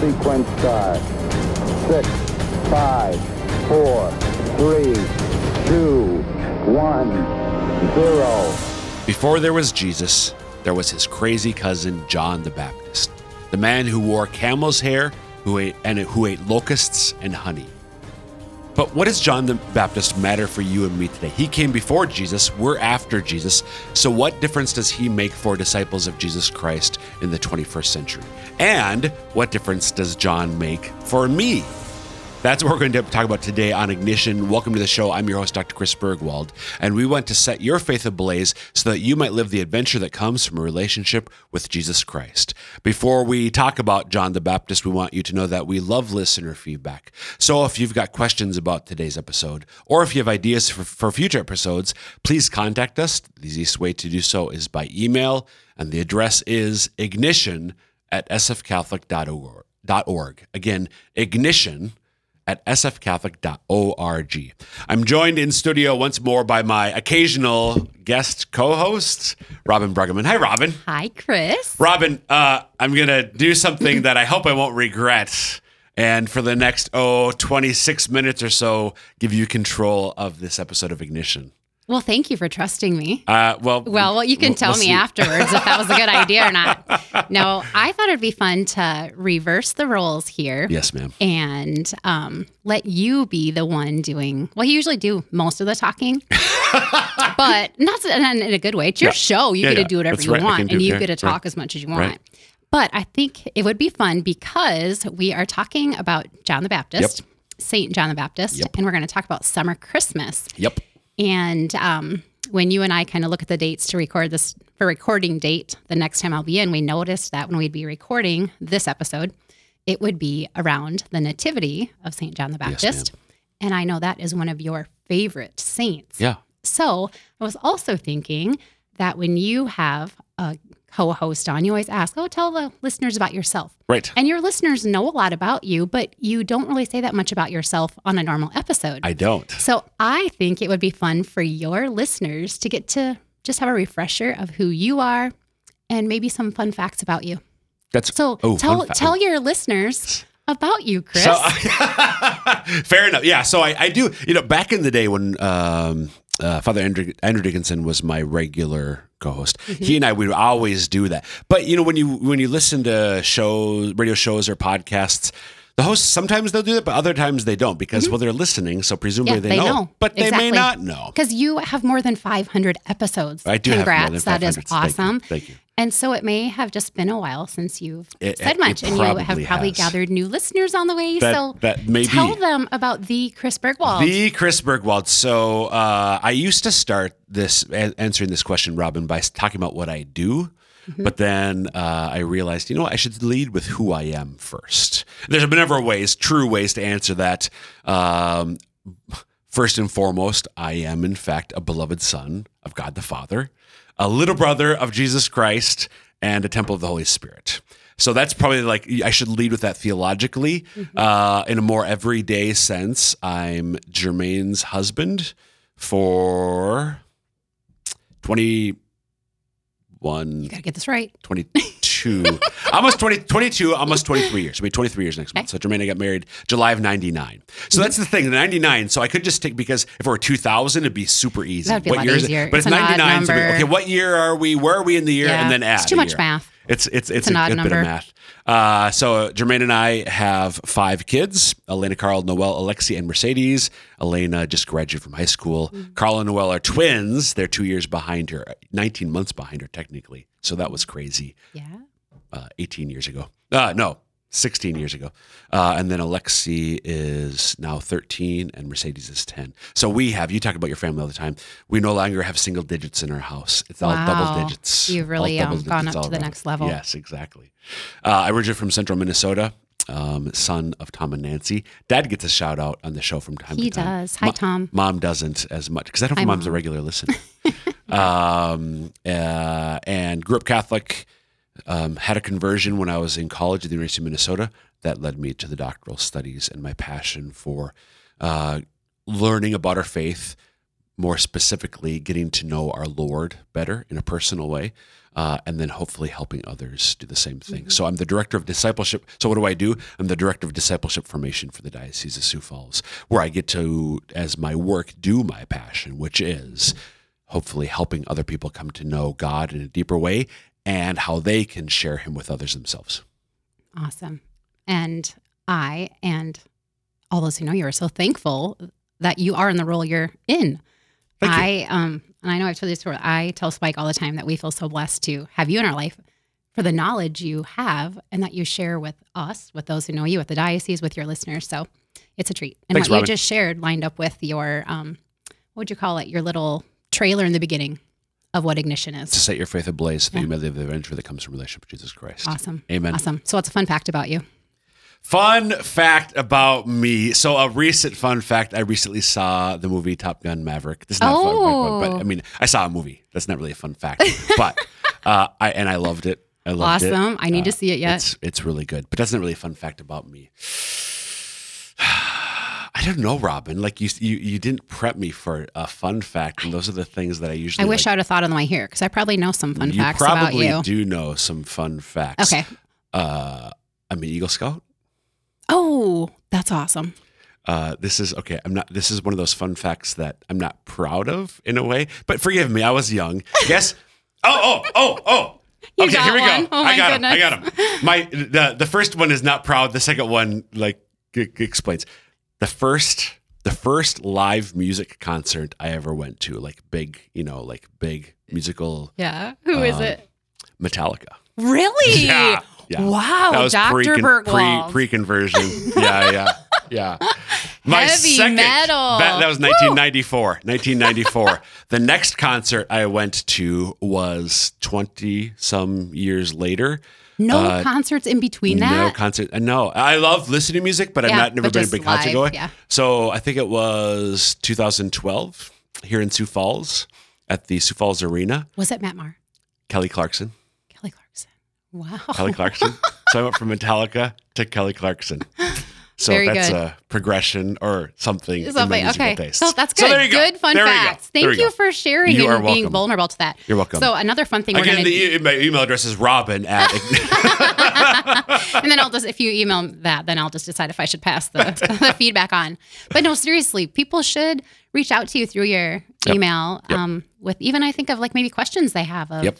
sequence start. Six, five, four, three, two, one, zero. Before there was Jesus, there was his crazy cousin John the Baptist, the man who wore camel's hair who ate, and who ate locusts and honey. But what does John the Baptist matter for you and me today? He came before Jesus, we're after Jesus. So, what difference does he make for disciples of Jesus Christ in the 21st century? And what difference does John make for me? That's what we're going to talk about today on Ignition. Welcome to the show. I'm your host, Dr. Chris Burgwald, and we want to set your faith ablaze so that you might live the adventure that comes from a relationship with Jesus Christ. Before we talk about John the Baptist, we want you to know that we love listener feedback. So if you've got questions about today's episode, or if you have ideas for, for future episodes, please contact us. The easiest way to do so is by email, and the address is ignition at sfcatholic.org. Again, ignition at sfcatholic.org. I'm joined in studio once more by my occasional guest co-host, Robin Bruggeman. Hi, Robin. Hi, Chris. Robin, uh, I'm going to do something that I hope I won't regret. And for the next, oh, 26 minutes or so, give you control of this episode of Ignition. Well, thank you for trusting me. Uh, well, well, well, you can we'll- tell we'll me see. afterwards if that was a good idea or not. No, I thought it'd be fun to reverse the roles here Yes, ma'am. and um, let you be the one doing. Well, you usually do most of the talking, but not in in a good way. It's your Yeah. show. You Yeah, get yeah. to do whatever That's you right. Want, and you get to right. talk as much as you want. Right. But I think it would be fun because we are talking about John the Baptist, Saint John the Baptist, Yep. and we're going to talk about summer Christmas. Yep. And um, when you and I kind of look at the dates to record this for recording date, the next time I'll be in, we noticed that when we'd be recording this episode, it would be around the nativity of St. John the Yes, Baptist. and I know that is one of your favorite saints. Yeah. So I was also thinking that when you have a co host on, you always ask, Oh, tell the listeners about yourself. Right. And your listeners know a lot about you, but you don't really say that much about yourself on a normal episode. I don't. So I think it would be fun for your listeners to get to just have a refresher of who you are and maybe some fun facts about you. That's So oh, tell fact. tell your listeners about you, Chris. So, fair enough. Yeah. So I, I do, you know, back in the day when um, uh, Father Andrew, Andrew Dickinson was my regular co-host, he mm-hmm. and I would always do that. But you know, when you when you listen to shows, radio shows or podcasts. The hosts sometimes they'll do that, but other times they don't because well they're listening, so presumably Yeah, they, they know, know. but they may not know. Because you have more than 500 episodes. I do have more Congrats. than That is 500. Thank you. awesome. Thank you. And so it may have just been a while since you've It- said much, and you have probably has. gathered new listeners on the way. That- so that may be. tell them about the Chris Burgwald. The Chris Burgwald. So uh, I used to start this a- answering this question, Robin, by talking about what I do. But then uh, I realized, you know, what, I should lead with who I am first. There's been several ways, true ways to answer that. Um, first and foremost, I am, in fact, a beloved son of God the Father, a little brother of Jesus Christ, and a temple of the Holy Spirit. So that's probably like I should lead with that theologically. Uh, in a more everyday sense, I'm Jermaine's husband for 21, you got to get this right. 22, almost 20, 22, almost 23 years. It'll be 23 years next month. So Jermaine I got married July of 99. So that's the thing, 99. So I could just take, because if it were 2000, it'd be super easy. That'd be a lot year is it? But It's it's, 99. So we- okay, what year are we? Where are we in the year? Yeah. And then add. It's too much math. It's it's it's, an a odd good bit number. of math. Uh, so Jermaine and I have five kids: Elena, Carl, Noel, Alexi, and Mercedes. Elena just graduated from high school. Mm. Carl and Noel are twins. They're two years behind her, 19 months behind her technically. So that was crazy. Yeah. Uh, 18 years ago. Uh, no, 16 years ago. Uh, and then Alexi is now 13 and Mercedes is 10. So we have, you talk about your family all the time. We no longer have single digits in our house. It's all double digits. You've really, um, gone up to the next level. Yes, exactly. Uh, I originate from central Minnesota. Um, son of Tom and Nancy. Dad gets a shout out on the show from time He to time. does. Hi, Mo- Tom. Mom doesn't as much because I don't if mom's a regular listener. um, uh, and grew up Catholic. Um, had a conversion when I was in college at the University of Minnesota. That led me to the doctoral studies and my passion for uh, learning about our faith, more specifically, getting to know our Lord better in a personal way. uh, and then hopefully helping others do the same thing. So I'm the director of discipleship. So what do I do? I'm the director of discipleship formation for the Diocese of Sioux Falls, where I get to, as my work, do my passion, which is hopefully helping other people come to know God in a deeper way and how they can share Him with others themselves. Awesome. And I and all those who know you are so thankful that you are in the role you're in. Thank you. I um and I know I've told you this before. I tell Spike all the time that we feel so blessed to have you in our life for the knowledge you have and that you share with us, with those who know you, with the diocese, with your listeners. So it's a treat. And Thanks, what Robin. you just shared lined up with your um what would you call it? Your little trailer in the beginning of what ignition is. To set your faith ablaze so that Yeah. you may live the adventure that comes from relationship with Jesus Christ. Awesome. Amen. Awesome. So what's a fun fact about you? Fun fact about me. So a recent fun fact: I recently saw the movie Top Gun Maverick. This is not a fun Oh. fact, but I mean, I saw a movie. That's not really a fun fact, but uh, I and I loved it. I loved it. Awesome. I need to Uh, see it yet. It's it's really good, but that's not really a fun fact about me. I don't know, Robin. Like you, you, you didn't prep me for a fun fact, and those are the things that I usually. I wish like, I would have thought of them while here because I probably know some fun you facts about probably you. do know some fun facts. Okay. Uh, I'm an Eagle Scout. Oh, that's awesome. Uh, this is okay. I'm not. This is one of those fun facts that I'm not proud of in a way. But forgive me. I was young. Guess. oh, oh, oh, oh. You okay, here we one. go. Oh, I got him. I got him. My the the first one is not proud. The second one like g- explains. The first the first live music concert I ever went to, like big, you know, like big musical Yeah. Who is Um, it? Metallica. Really? Yeah. Yeah. Wow. that was Dr. pre Burgwald. pre conversion. yeah, yeah, yeah. Heavy metal. That, that was 1994. 1994. the next concert I went to was 20 some years later. no uh, concerts in between that. No concert. uh, No, I love listening to music, but I've not never been a big concert live, goer. yeah. So I think it was 2012 here in Sioux Falls at the Sioux Falls Arena. was it Matt Marr? Kelly Clarkson. Wow. Kelly Clarkson. so I went from Metallica to Kelly Clarkson. So Very that's good. a progression or something. in my Something. musical Okay. tastes. So that's So good. there you go. Good fun There we go. facts. Thank you for sharing You and being vulnerable to that. You're welcome. So another fun thing we're Again, gonna the, e- my email address is robin at and then I'll just if you email that, then I'll just decide if I should pass the, the feedback on. But no, seriously, people should reach out to you through your Yep. email Yep. um, with even I think of like maybe questions they have of Yep.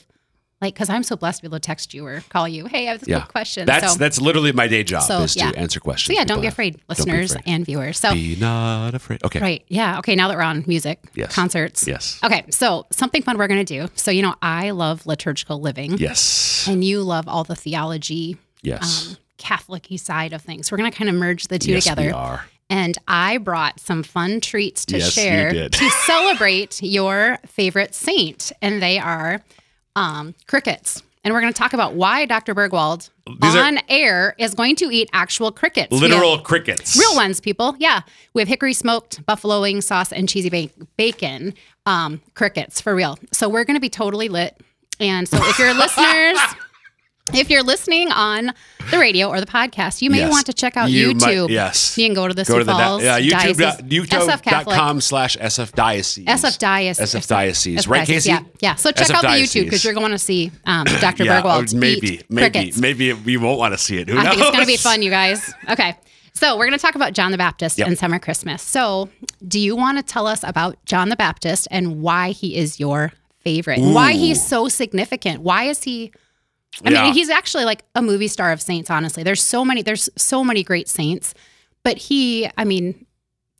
Like because I'm so blessed to be able to text you or call you. Hey, I have this yeah. quick question. That's so, that's literally my day job So, is yeah. to answer questions. so yeah, don't be afraid, be listeners afraid. and viewers. So Be not afraid. Okay. right, yeah, okay. Now that we're on music, Yes. concerts, Yes. Okay, so something fun we're gonna do. So you know, I love liturgical living, Yes. and you love all the theology, Yes. um, Catholic-y side of things. We're gonna kind of merge the two yes, together. we are. And I brought some fun treats to Yes, share to celebrate your favorite saint, and they are um, crickets. And we're going to talk about why Dr. Burgwald These are- on air is going to eat actual crickets. We have- Literal crickets. Real ones, people. Yeah. We have hickory smoked buffalo wing sauce and cheesy ba- bacon um, crickets for real. So we're going to be totally lit. And so if you're listeners, if you're listening on the radio or the podcast, you may Yes. want to check out You might- YouTube. yes. You can go to the Go Sioux to the Falls yeah, YouTube, Diocese-. YouTube.com slash SF Diocese. SF Diocese. SF Diocese. Right, Casey? Yeah, yeah. So check SF out the YouTube because you're going to see um, Dr. Yeah, Burgwald maybe, maybe, crickets. maybe we won't want to see it. Who I knows? think it's going to be fun, you guys. Okay. So we're going to talk about John the Baptist Yep. and summer Christmas. So do you want to tell us about John the Baptist and why he is your favorite? Why he's so significant? Why is he? I Yeah. mean, he's actually like a movie star of saints. Honestly, there's so many. There's so many great saints, but he. I mean,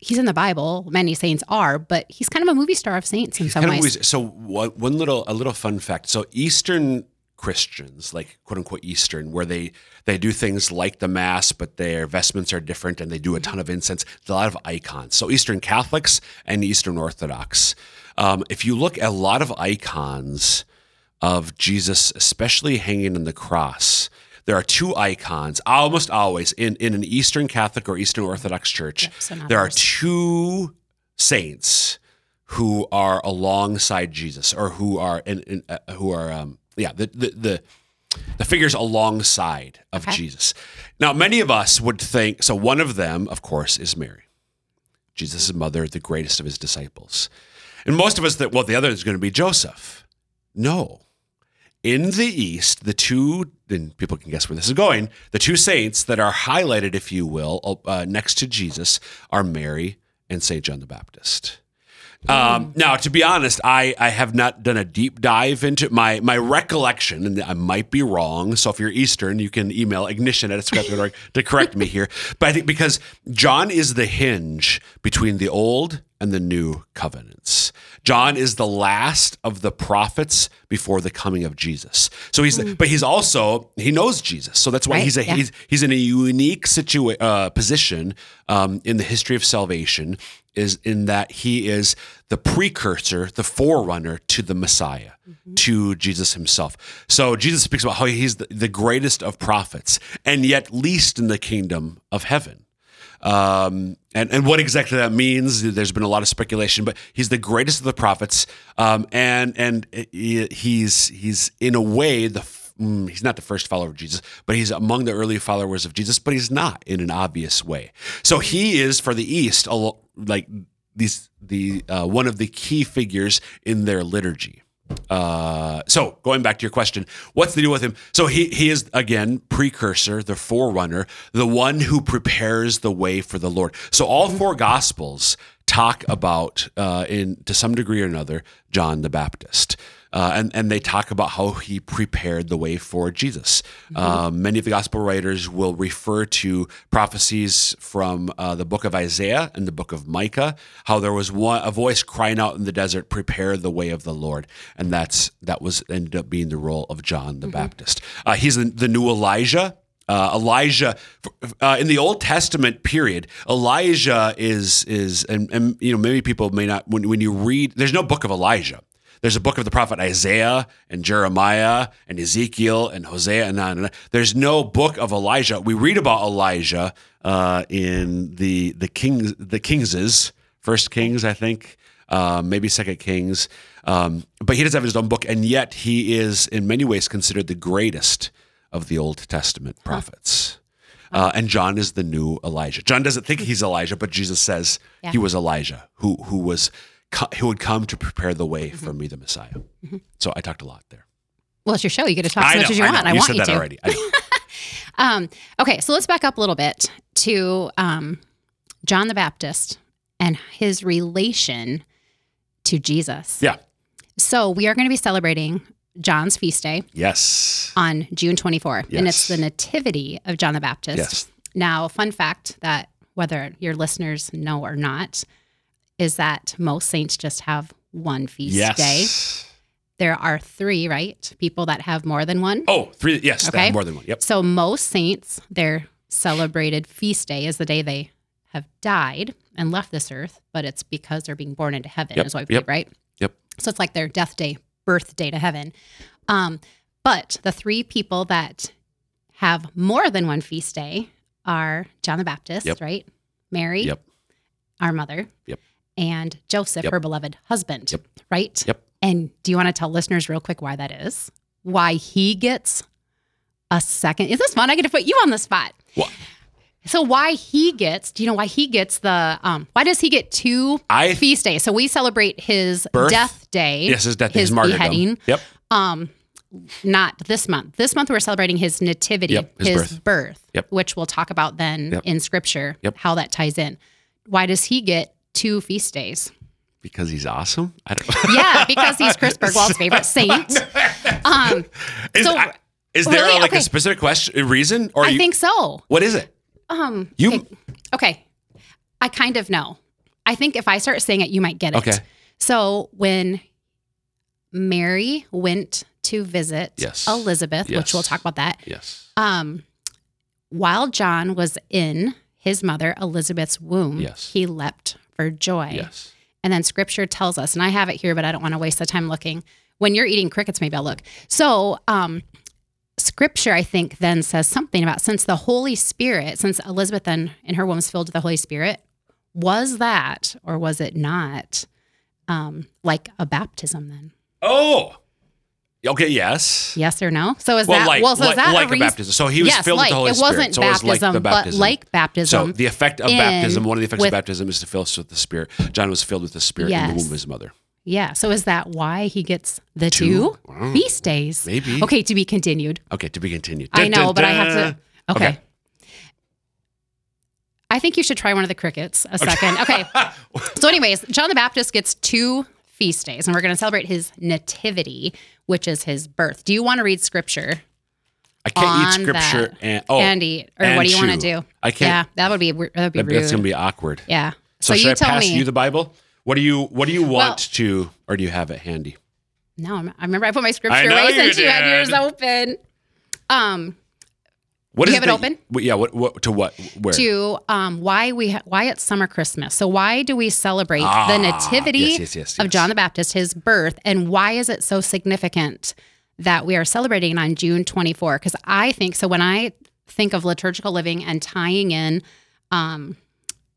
he's in the Bible. Many saints are, but he's kind of a movie star of saints in some kind ways. so one, one little a little fun fact. So Eastern Christians, like quote unquote Eastern, where they they do things like the mass, but their vestments are different and they do a ton of incense. There's a lot of icons. So Eastern Catholics and Eastern Orthodox. Um, if you look at a lot of icons of Jesus, especially hanging on the cross. There are two icons, almost always in, in an Eastern Catholic or Eastern Orthodox church. Yep, there are two saints who are alongside Jesus, or who are in, in, uh, who are um, yeah the the the, the figures alongside of Okay. Jesus. Now, many of us would think so. One of them, of course, is Mary, Jesus' mother, the greatest of his disciples, and most of us that well, the other is going to be Joseph. No, in the east, the two, and people can guess where this is going, the two saints that are highlighted, if you will, uh, next to Jesus are Mary and St. John the Baptist. Um, now, to be honest, I, I have not done a deep dive into my my recollection, and I might be wrong. So if you're Eastern, you can email ignition at scrap.org to correct me here. But I think because John is the hinge between the old and the new covenants. John is the last of the prophets before the coming of Jesus. So he's, but he's also he knows Jesus. So that's why Right, he's a yeah. he's he's in a unique situa- uh, position um, in the history of salvation. Is in that he is the precursor, the forerunner to the Messiah, to Jesus himself. So Jesus speaks about how he's the, the greatest of prophets, and yet least in the kingdom of heaven. Um, and, and what exactly that means, there's been a lot of speculation, but he's the greatest of the prophets. Um, and and he's he's in a way the mm, he's not the first follower of Jesus, but he's among the early followers of Jesus, but he's not in an obvious way. So he is for the East, like these the uh, one of the key figures in their liturgy. Uh, so going back to your question, what's the deal with him? So he he is again precursor, the forerunner, the one who prepares the way for the Lord. So all four gospels talk about uh, in to some degree or another John the Baptist. Uh, and, and they talk about how he prepared the way for Jesus. Um, many of the gospel writers will refer to prophecies from uh, the book of Isaiah and the book of Micah, how there was one, a voice crying out in the desert, "Prepare the way of the Lord," and that's that was ended up being the role of John the Baptist. Uh, he's the, the new Elijah. Uh, Elijah uh, in the Old Testament period, Elijah is is and, and you know many people may not when when you read there's no book of Elijah. There's a book of the prophet Isaiah and Jeremiah and Ezekiel and Hosea and on and on. There's no book of Elijah. We read about Elijah uh, in the the kings the Kingses, First Kings, I think, uh, maybe Second Kings, um, but he doesn't have his own book, and yet he is in many ways considered the greatest of the Old Testament prophets. Uh, and John is the new Elijah. John doesn't think he's Elijah, but Jesus says Yeah. he was Elijah, who who was co- who would come to prepare the way for me, the Messiah. So I talked a lot there. Well, it's your show. You get to talk as I know, much as you I know. want. I you want said you that to. already. I know. Um, okay, so let's back up a little bit to um, John the Baptist and his relation to Jesus. yeah. So we are going to be celebrating John's feast day Yes. on June 24, and it's the nativity of John the Baptist. Yes. Now, fun fact that whether your listeners know or not is that most saints just have one feast Yes. day. There are three, right? People that have more than one. Oh, three. Yes. They Okay. have more than one. Yep. So most saints, their celebrated feast day is the day they have died and left this earth, but it's because they're being born into heaven, Yep, is what we yep, right? yep. So it's like their death day, birth day to heaven. Um, but the three people that have more than one feast day are John the Baptist, Yep. right? Mary, Yep. our mother, Yep. And Joseph, Yep. her beloved husband, Yep. right? Yep. And do you want to tell listeners real quick why that is? Why he gets a second? Is this fun? I get to put you on the spot. Well- So why he gets? Do you know why he gets the? Um, why does he get two I feast days? So we celebrate his Birth? death day. yes, his death, his, his martyrdom. beheading. Yep. Um, not this month. This month we're celebrating his nativity, Yep, his birth. birth, Yep. which we'll talk about then Yep. in scripture. Yep. How that ties in. Why does he get two feast days? Because he's awesome. I don't. Know. Yeah, because he's Chris Burgwald's favorite saint. Um, Is, So- I- is there Really? like Okay. a specific question, reason, or I you, think so. what is it? Um, You okay. okay. I kind of know. I think if I start saying it, you might get it. Okay. So when Mary went to visit Yes. Elizabeth, Yes. which we'll talk about that, yes, um, while John was in his mother Elizabeth's womb, Yes. he leapt for joy. yes, And then scripture tells us, and I have it here, but I don't want to waste the time looking. When you're eating crickets, maybe I'll look. So, um, scripture, I think, then says something about since the Holy Spirit, since Elizabeth then in her womb was filled with the Holy Spirit, was that or was it not um, like a baptism then? Oh, okay, yes. Yes or no? So is Well, that like, well? So like, is that like a, a, baptism. So he was yes, filled like with the Holy it Spirit. wasn't so it was baptism, like the baptism. but like baptism. So the effect of in- baptism, one of the effects with- of baptism is to fill us with the Spirit. John was filled with the Spirit in the womb of his mother. Yeah. So is that why he gets the two, Wow. feast days? Maybe. Okay, to be continued. Okay, to be continued. I know, but I have to. Okay. Okay. I think you should try one of the crickets a second. Okay. so, anyways, John the Baptist gets two feast days, and we're going to celebrate his nativity, which is his birth. Do you want to read scripture, I can't eat scripture that. and oh, Andy, or and what do you want to do? I can't. Yeah, that would be that would be that- rude. that's gonna be awkward. yeah. So, So, should you I pass me. you the Bible? What do you What do you want Well- to, or do you have it handy? no, I'm- I remember I put my scripture away since you had yours open. Um, What you have it open? yeah. What? What? To what? Where? to um, why we ha- why it's summer Christmas. So why do we celebrate Ah, the nativity yes, yes, yes, of. John the Baptist, his birth, and why is it so significant that we are celebrating on June 24? Because I think so. When I think of liturgical living and tying in um,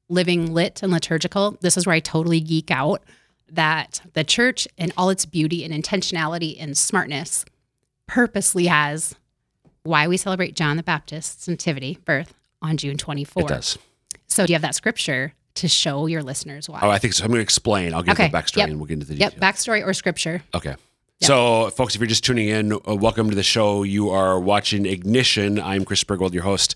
living lit and liturgical, this is where I totally geek out. That the church, in all its beauty and intentionality and smartness, purposely has why we celebrate John the Baptist's nativity birth on June 24th. it does. So do you have that scripture to show your listeners why? Oh, I think so. I'm going to explain. I'll give Okay. the backstory Yep. and we'll get into the details. yep, backstory or scripture. Okay. So, folks, if you're just tuning in, uh, welcome to the show. You are watching Ignition. I'm Chris Burgwald, your host.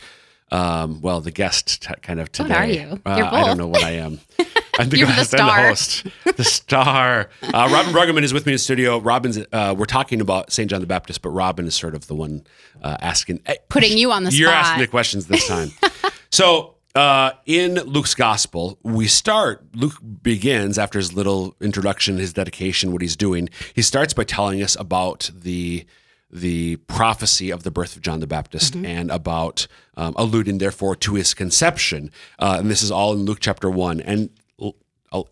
Um, well, the guest t- kind of today. What are you? Uh, I don't know what I am. I'm the You're the guest and the star. host. The star. Uh, Robin Bruggeman is with me in the studio. Robin's. Uh, we're talking about St. John the Baptist, but Robin is sort of the one uh, asking. Putting you on the you're spot. asking the questions this time. so uh, in Luke's gospel, we start. Luke begins after his little introduction, his dedication, what he's doing. He starts by telling us about the the prophecy of the birth of John the Baptist and about um, alluding, therefore, to his conception. Uh, and this is all in Luke chapter one. And l- l-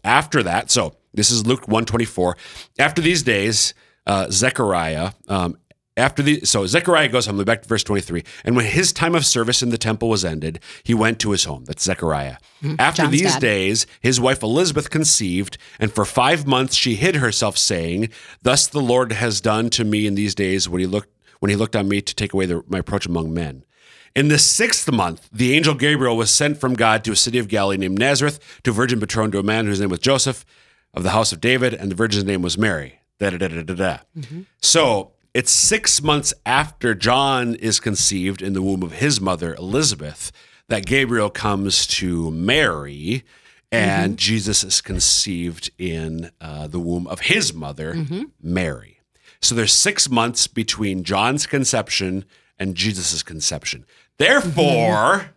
after that, so this is Luke one twenty four. After these days, uh, Zechariah. Um, after the so Zechariah goes home. Back to verse twenty three. And when his time of service in the temple was ended, he went to his home. That's Zechariah. After John's these dad. days, his wife Elizabeth conceived, and for five months she hid herself, saying, "Thus the Lord has done to me in these days when he looked when he looked on me to take away the, my approach among men." In the sixth month, the angel Gabriel was sent from God to a city of Galilee named Nazareth to a virgin betrothed to a man whose name was Joseph of the house of David, and the virgin's name was Mary. Da, da, da, da, da, da. Mm-hmm. So it's six months after John is conceived in the womb of his mother, Elizabeth, that Gabriel comes to Mary, and mm-hmm. Jesus is conceived in uh, the womb of his mother, mm-hmm. Mary. So there's six months between John's conception and Jesus' conception. Therefore, mm-hmm.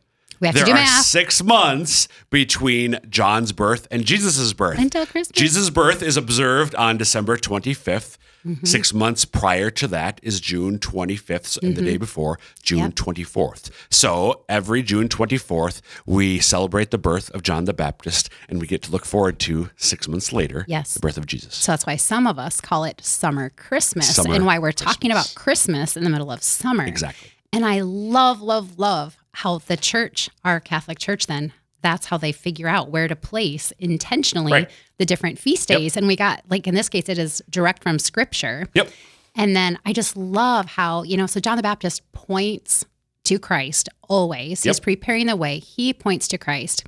We have there to do are math. six months between John's birth and Jesus' birth. Until Christmas. Jesus' birth is observed on December 25th. Mm-hmm. Six months prior to that is June 25th, and the day before, June Mm-hmm. Yep. 24th. So every June 24th, we celebrate the birth of John the Baptist, and we get to look forward to six months later, Yes. the birth of Jesus. So that's why some of us call it summer Christmas Summer and why we're talking about Christmas in the middle of summer. Exactly. And I love, love, love how the church, our Catholic church, then that's how they figure out where to place intentionally Right. the different feast Yep. days. And we got, like in this case, it is direct from scripture. Yep. And then I just love how, you know, so John the Baptist points to Christ always. He's preparing the way, he points to Christ,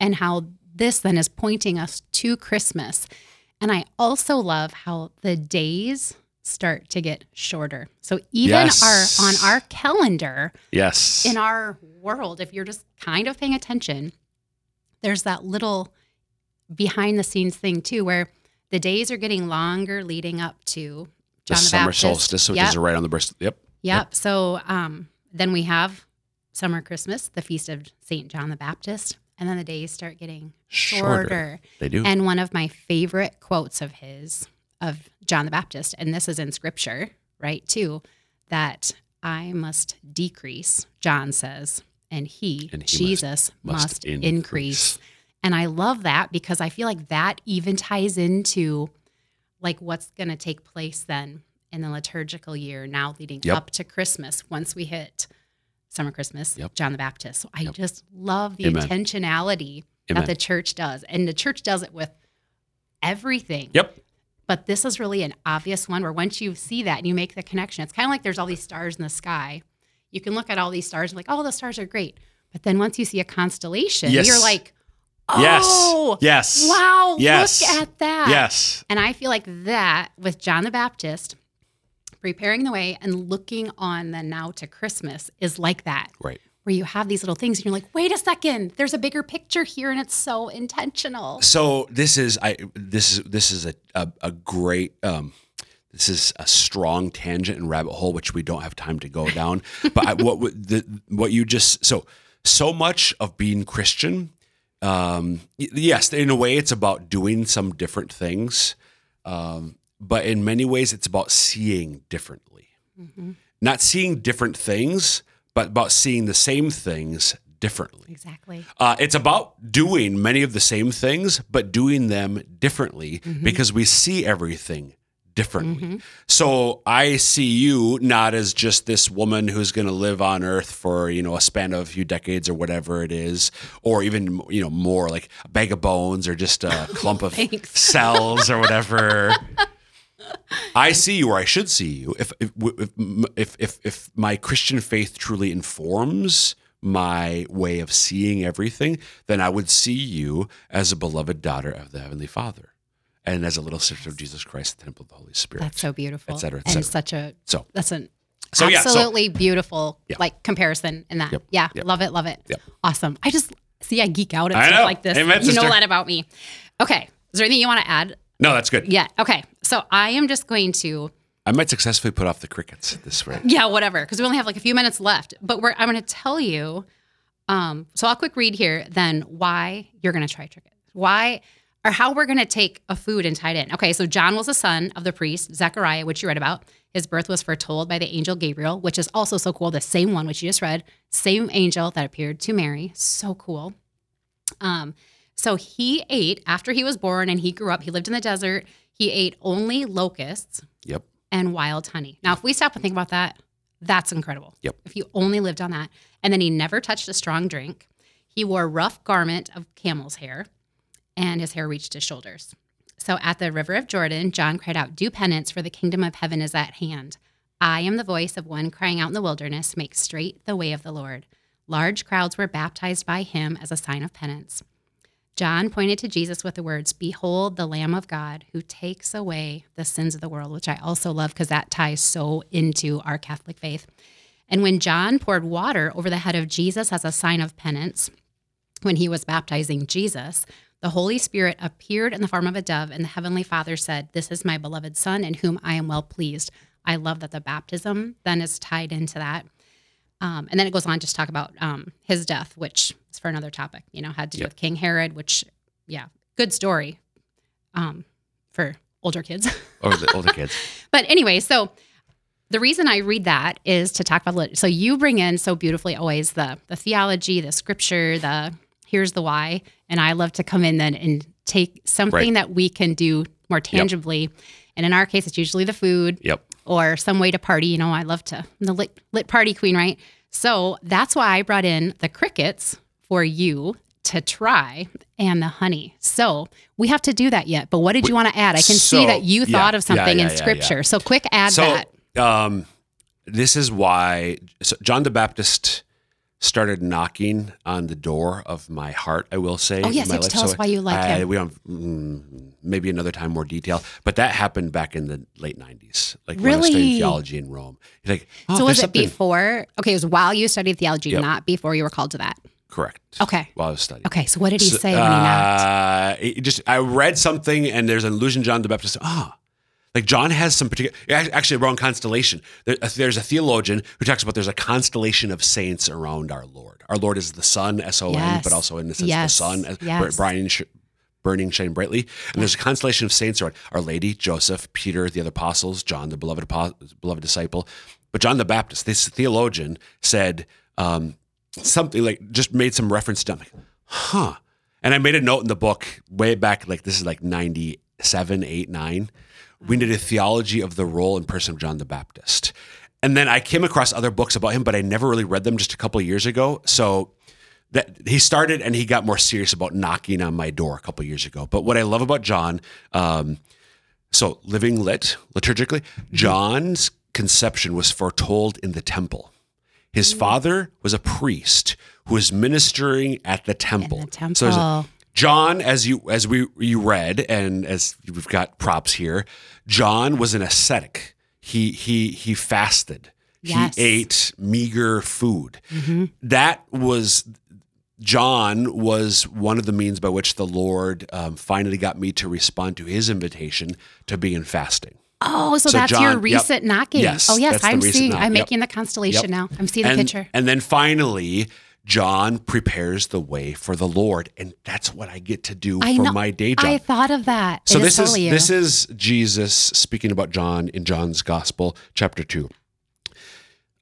and how this then is pointing us to Christmas. And I also love how the days start to get shorter. So even Yes. our on our calendar, Yes. in our world, if you're just kind of paying attention, there's that little behind the scenes thing too, where the days are getting longer leading up to the John the, summer Baptist. solstice, which yep, is right on the birth. Yep. yep. So um, then we have summer Christmas, the feast of Saint John the Baptist, and then the days start getting Shorter. shorter. They do. And one of my favorite quotes of his, of John the Baptist, and this is in scripture, right, too, that I must decrease, John says, and he, And he Jesus, must must, increase. increase. And I love that because I feel like that even ties into like what's going to take place then in the liturgical year now leading Yep. up to Christmas once we hit summer Christmas, Yep. John the Baptist. So I Yep. just love the Amen. intentionality Amen. that the church does. And the church does it with everything. Yep. But this is really an obvious one where once you see that and you make the connection, it's kind of like there's all these stars in the sky. You can look at all these stars and like, oh, the stars are great. But then once you see a constellation, Yes. you're like, Yes. Oh, Yes. Wow. Yes. Look at that. Yes. And I feel like that with John the Baptist preparing the way and looking on the now to Christmas is like that. Right. Where you have these little things and you're like, wait a second, there's a bigger picture here and it's so intentional. So this is I this is this is a a, a great um this is a strong tangent and rabbit hole which we don't have time to go down. but I, what what- the what you just so so much of being Christian um yes in a way it's about doing some different things um but in many ways it's about seeing differently. Not seeing different things but about seeing the same things differently. Exactly. Uh, it's about doing many of the same things, but doing them differently because we see everything differently. Mm-hmm. So I see you not as just this woman who's going to live on Earth for you know a span of a few decades or whatever it is, or even you know more like a bag of bones or just a clump of cells or whatever. I see you, or I should see you. If if if if if, if my Christian faith truly informs my way of seeing everything, then I would see you as a beloved daughter of the Heavenly Father, and as a little sister of Jesus Christ, the temple of the Holy Spirit. That's so beautiful. Et cetera, et And cetera. such a so that's an So, yeah, so- absolutely beautiful Yeah. like comparison in that. Yep, Yeah. yep. Love it. Love it. Yep. Awesome. I just see I geek out at I stuff know. like this. Amen, you know that about me. Okay. Is there anything you want to add? no, that's good. Yeah. Okay. So I am just going to I might successfully put off the crickets at this rate. Yeah, whatever. Because we only have like a few minutes left. But we're I'm going to tell you. Um, so I'll quick read here. Then why you're going to try trick it? Why or how we're going to take a food and tie it in? Okay, so John was the son of the priest Zechariah, which you read about. His birth was foretold by the angel Gabriel, which is also so cool. The same one which you just read, same angel that appeared to Mary. So cool. Um, so he ate after he was born and he grew up. He lived in the desert. He ate only locusts Yep. and wild honey. Now, if we stop and think about that, that's incredible. Yep. If you only lived on that. And then he never touched a strong drink. He wore a rough garment of camel's hair, and his hair reached his shoulders. So at the river of Jordan, John cried out, Do penance, for the kingdom of heaven is at hand. I am the voice of one crying out in the wilderness, Make straight the way of the Lord. Large crowds were baptized by him as a sign of penance. John pointed to Jesus with the words, Behold the Lamb of God who takes away the sins of the world, which I also love because that ties so into our Catholic faith. And when John poured water over the head of Jesus as a sign of penance, when he was baptizing Jesus, the Holy Spirit appeared in the form of a dove, and the Heavenly Father said, This is my beloved Son in whom I am well pleased. I love that the baptism then is tied into that. Um, and then it goes on to just talk about um, his death, which is for another topic, you know, had to do Yep. with King Herod, which, yeah, good story um, for older kids. Or the older kids. But anyway, so the reason I read that is to talk about so you bring in so beautifully always the the theology, the scripture, the here's the why, and I love to come in then and take something Right. that we can do more tangibly. And in our case, it's usually the food Yep. or some way to party. You know, I love to I'm the lit, lit party queen, right? So that's why I brought in the crickets for you to try and the honey. So we have to do that yet. But what did you want to add? I can see that you yeah, thought of something yeah, in yeah, scripture. yeah. So quick add so, that. um, this is why so John the Baptist started knocking on the door of my heart. I will say. Oh, yes, my you life. tell us why you like I- him. We don't. Mm, maybe another time more detail, but that happened back in the late '90s, like when I was studying theology in Rome. He's like, oh, So was it something- before? Okay, it was while you studied theology, Yep. not before you were called to that. Correct. Okay. While I was studying. Okay, so what did he So, say when he knocked? uh, it just I read something and there's an allusion John the Baptist. Ah, like John has some particular ac- actually wrong constellation. There, there's a theologian who talks about there's a constellation of saints around our Lord. Our Lord is the sun, S O N, Yes. but also in the sense Yes. the sun, Yes. burning, sh- burning, shining brightly. And there's a constellation of saints around Our Lady, Joseph, Peter, the other apostles, John, the beloved beloved disciple. But John the Baptist, this theologian, said um, something like just made some reference to. I'm like, huh. And I made a note in the book way back, like this is like 97, 8, 9. We did a theology of the role and person of John the Baptist. And then I came across other books about him, but I never really read them just a couple of years ago. So that he started and he got more serious about knocking on my door a couple of years ago. But what I love about John, um, so living lit liturgically, John's conception was foretold in the temple. His father was a priest who was ministering at the temple. the So there's a- temple. John, as you as we you read, and as we've got props here, John was an ascetic. He he he fasted. Yes. He ate meager food. That was John was one of the means by which the Lord um, finally got me to respond to his invitation to be in fasting. Oh, so, So that's John- your yep. recent knocking. Yes, oh, yes. I'm seeing. I'm Yep. making the constellation Yep. now. I'm seeing the and, picture. And then finally, John prepares the way for the Lord, and that's what I get to do I for know. my day job. I thought of that. so It this is you. this is Jesus speaking about John in John's Gospel, chapter two.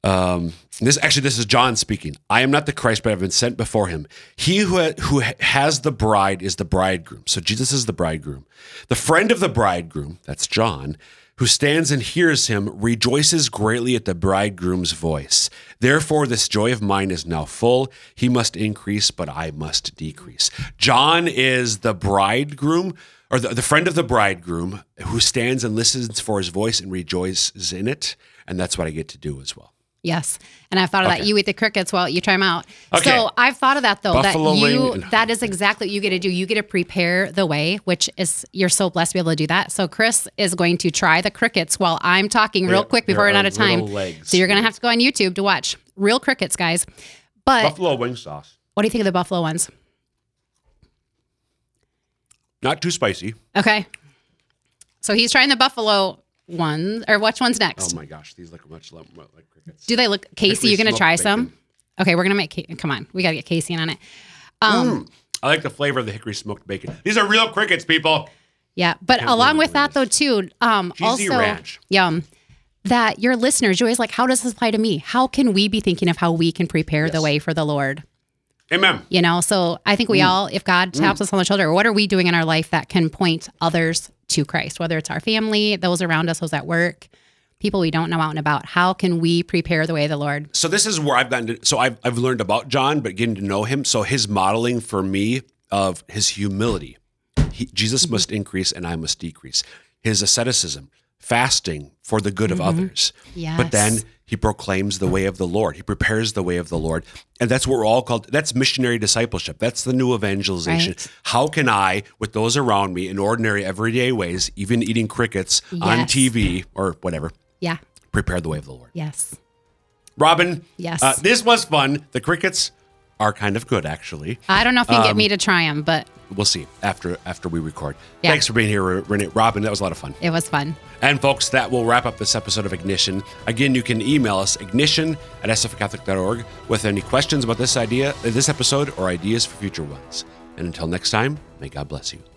Um, this actually this is John speaking. I am not the Christ, but I've been sent before him. He who ha- who ha- has the bride is the bridegroom. So Jesus is the bridegroom. The friend of the bridegroom, that's John, who stands and hears him, rejoices greatly at the bridegroom's voice. Therefore, this joy of mine is now full. He must increase, but I must decrease. John is the bridegroom, or the, the friend of the bridegroom, who stands and listens for his voice and rejoices in it. And that's what I get to do as well. Yes. And I've thought of that. You eat the crickets while you try them out. Okay. So I've thought of that though, Buffalo that you, that is exactly what you get to do. You get to prepare the way, which is, you're so blessed to be able to do that. So Chris is going to try the crickets while I'm talking real There- quick before we're out of time. legs. So you're going to have to go on YouTube to watch real crickets, guys. But Buffalo wing sauce. what do you think of the buffalo ones? Not too spicy. Okay. So he's trying the buffalo ones, or which one's next? Oh my gosh, these look much like like crickets. Do they look Casey? You gonna try bacon. some? Okay, we're gonna make. Come on, we gotta get Casey in on it. Um, I like the flavor of the hickory smoked bacon. These are real crickets, people. Yeah, but Can't along with that though too, um, Cheesy also ranch. yum. That your listeners, you're always like, how does this apply to me? How can we be thinking of how we can prepare the way for the Lord? Amen. You know, so I think we Mm. all, if God taps us on the shoulder, what are we doing in our life that can point others to Christ? Whether it's our family, those around us, those at work, people we don't know out and about. How can we prepare the way of the Lord? So this is where I've gotten to. So I've I've learned about John, but getting to know him. So his modeling for me of his humility. He, Jesus mm-hmm. must increase and I must decrease. His asceticism, fasting for the good of mm-hmm. others. Yes. But then. He proclaims the way of the Lord. He prepares the way of the Lord. And that's what we're all called. That's missionary discipleship. That's the new evangelization. Right. How can I, with those around me in ordinary, everyday ways, even eating crickets on TV or whatever, Yeah. prepare the way of the Lord? Yes. Robin. Yes. Uh, this was fun. The crickets are kind of good, actually. I don't know if you can Um, get me to try them, but We'll see after after we record. Yeah. Thanks for being here, Renee. Robin, that was a lot of fun. it was fun. And folks, that will wrap up this episode of Ignition. Again, you can email us ignition at sfcatholic.org with any questions about this idea, this episode, or ideas for future ones. And until next time, may God bless you.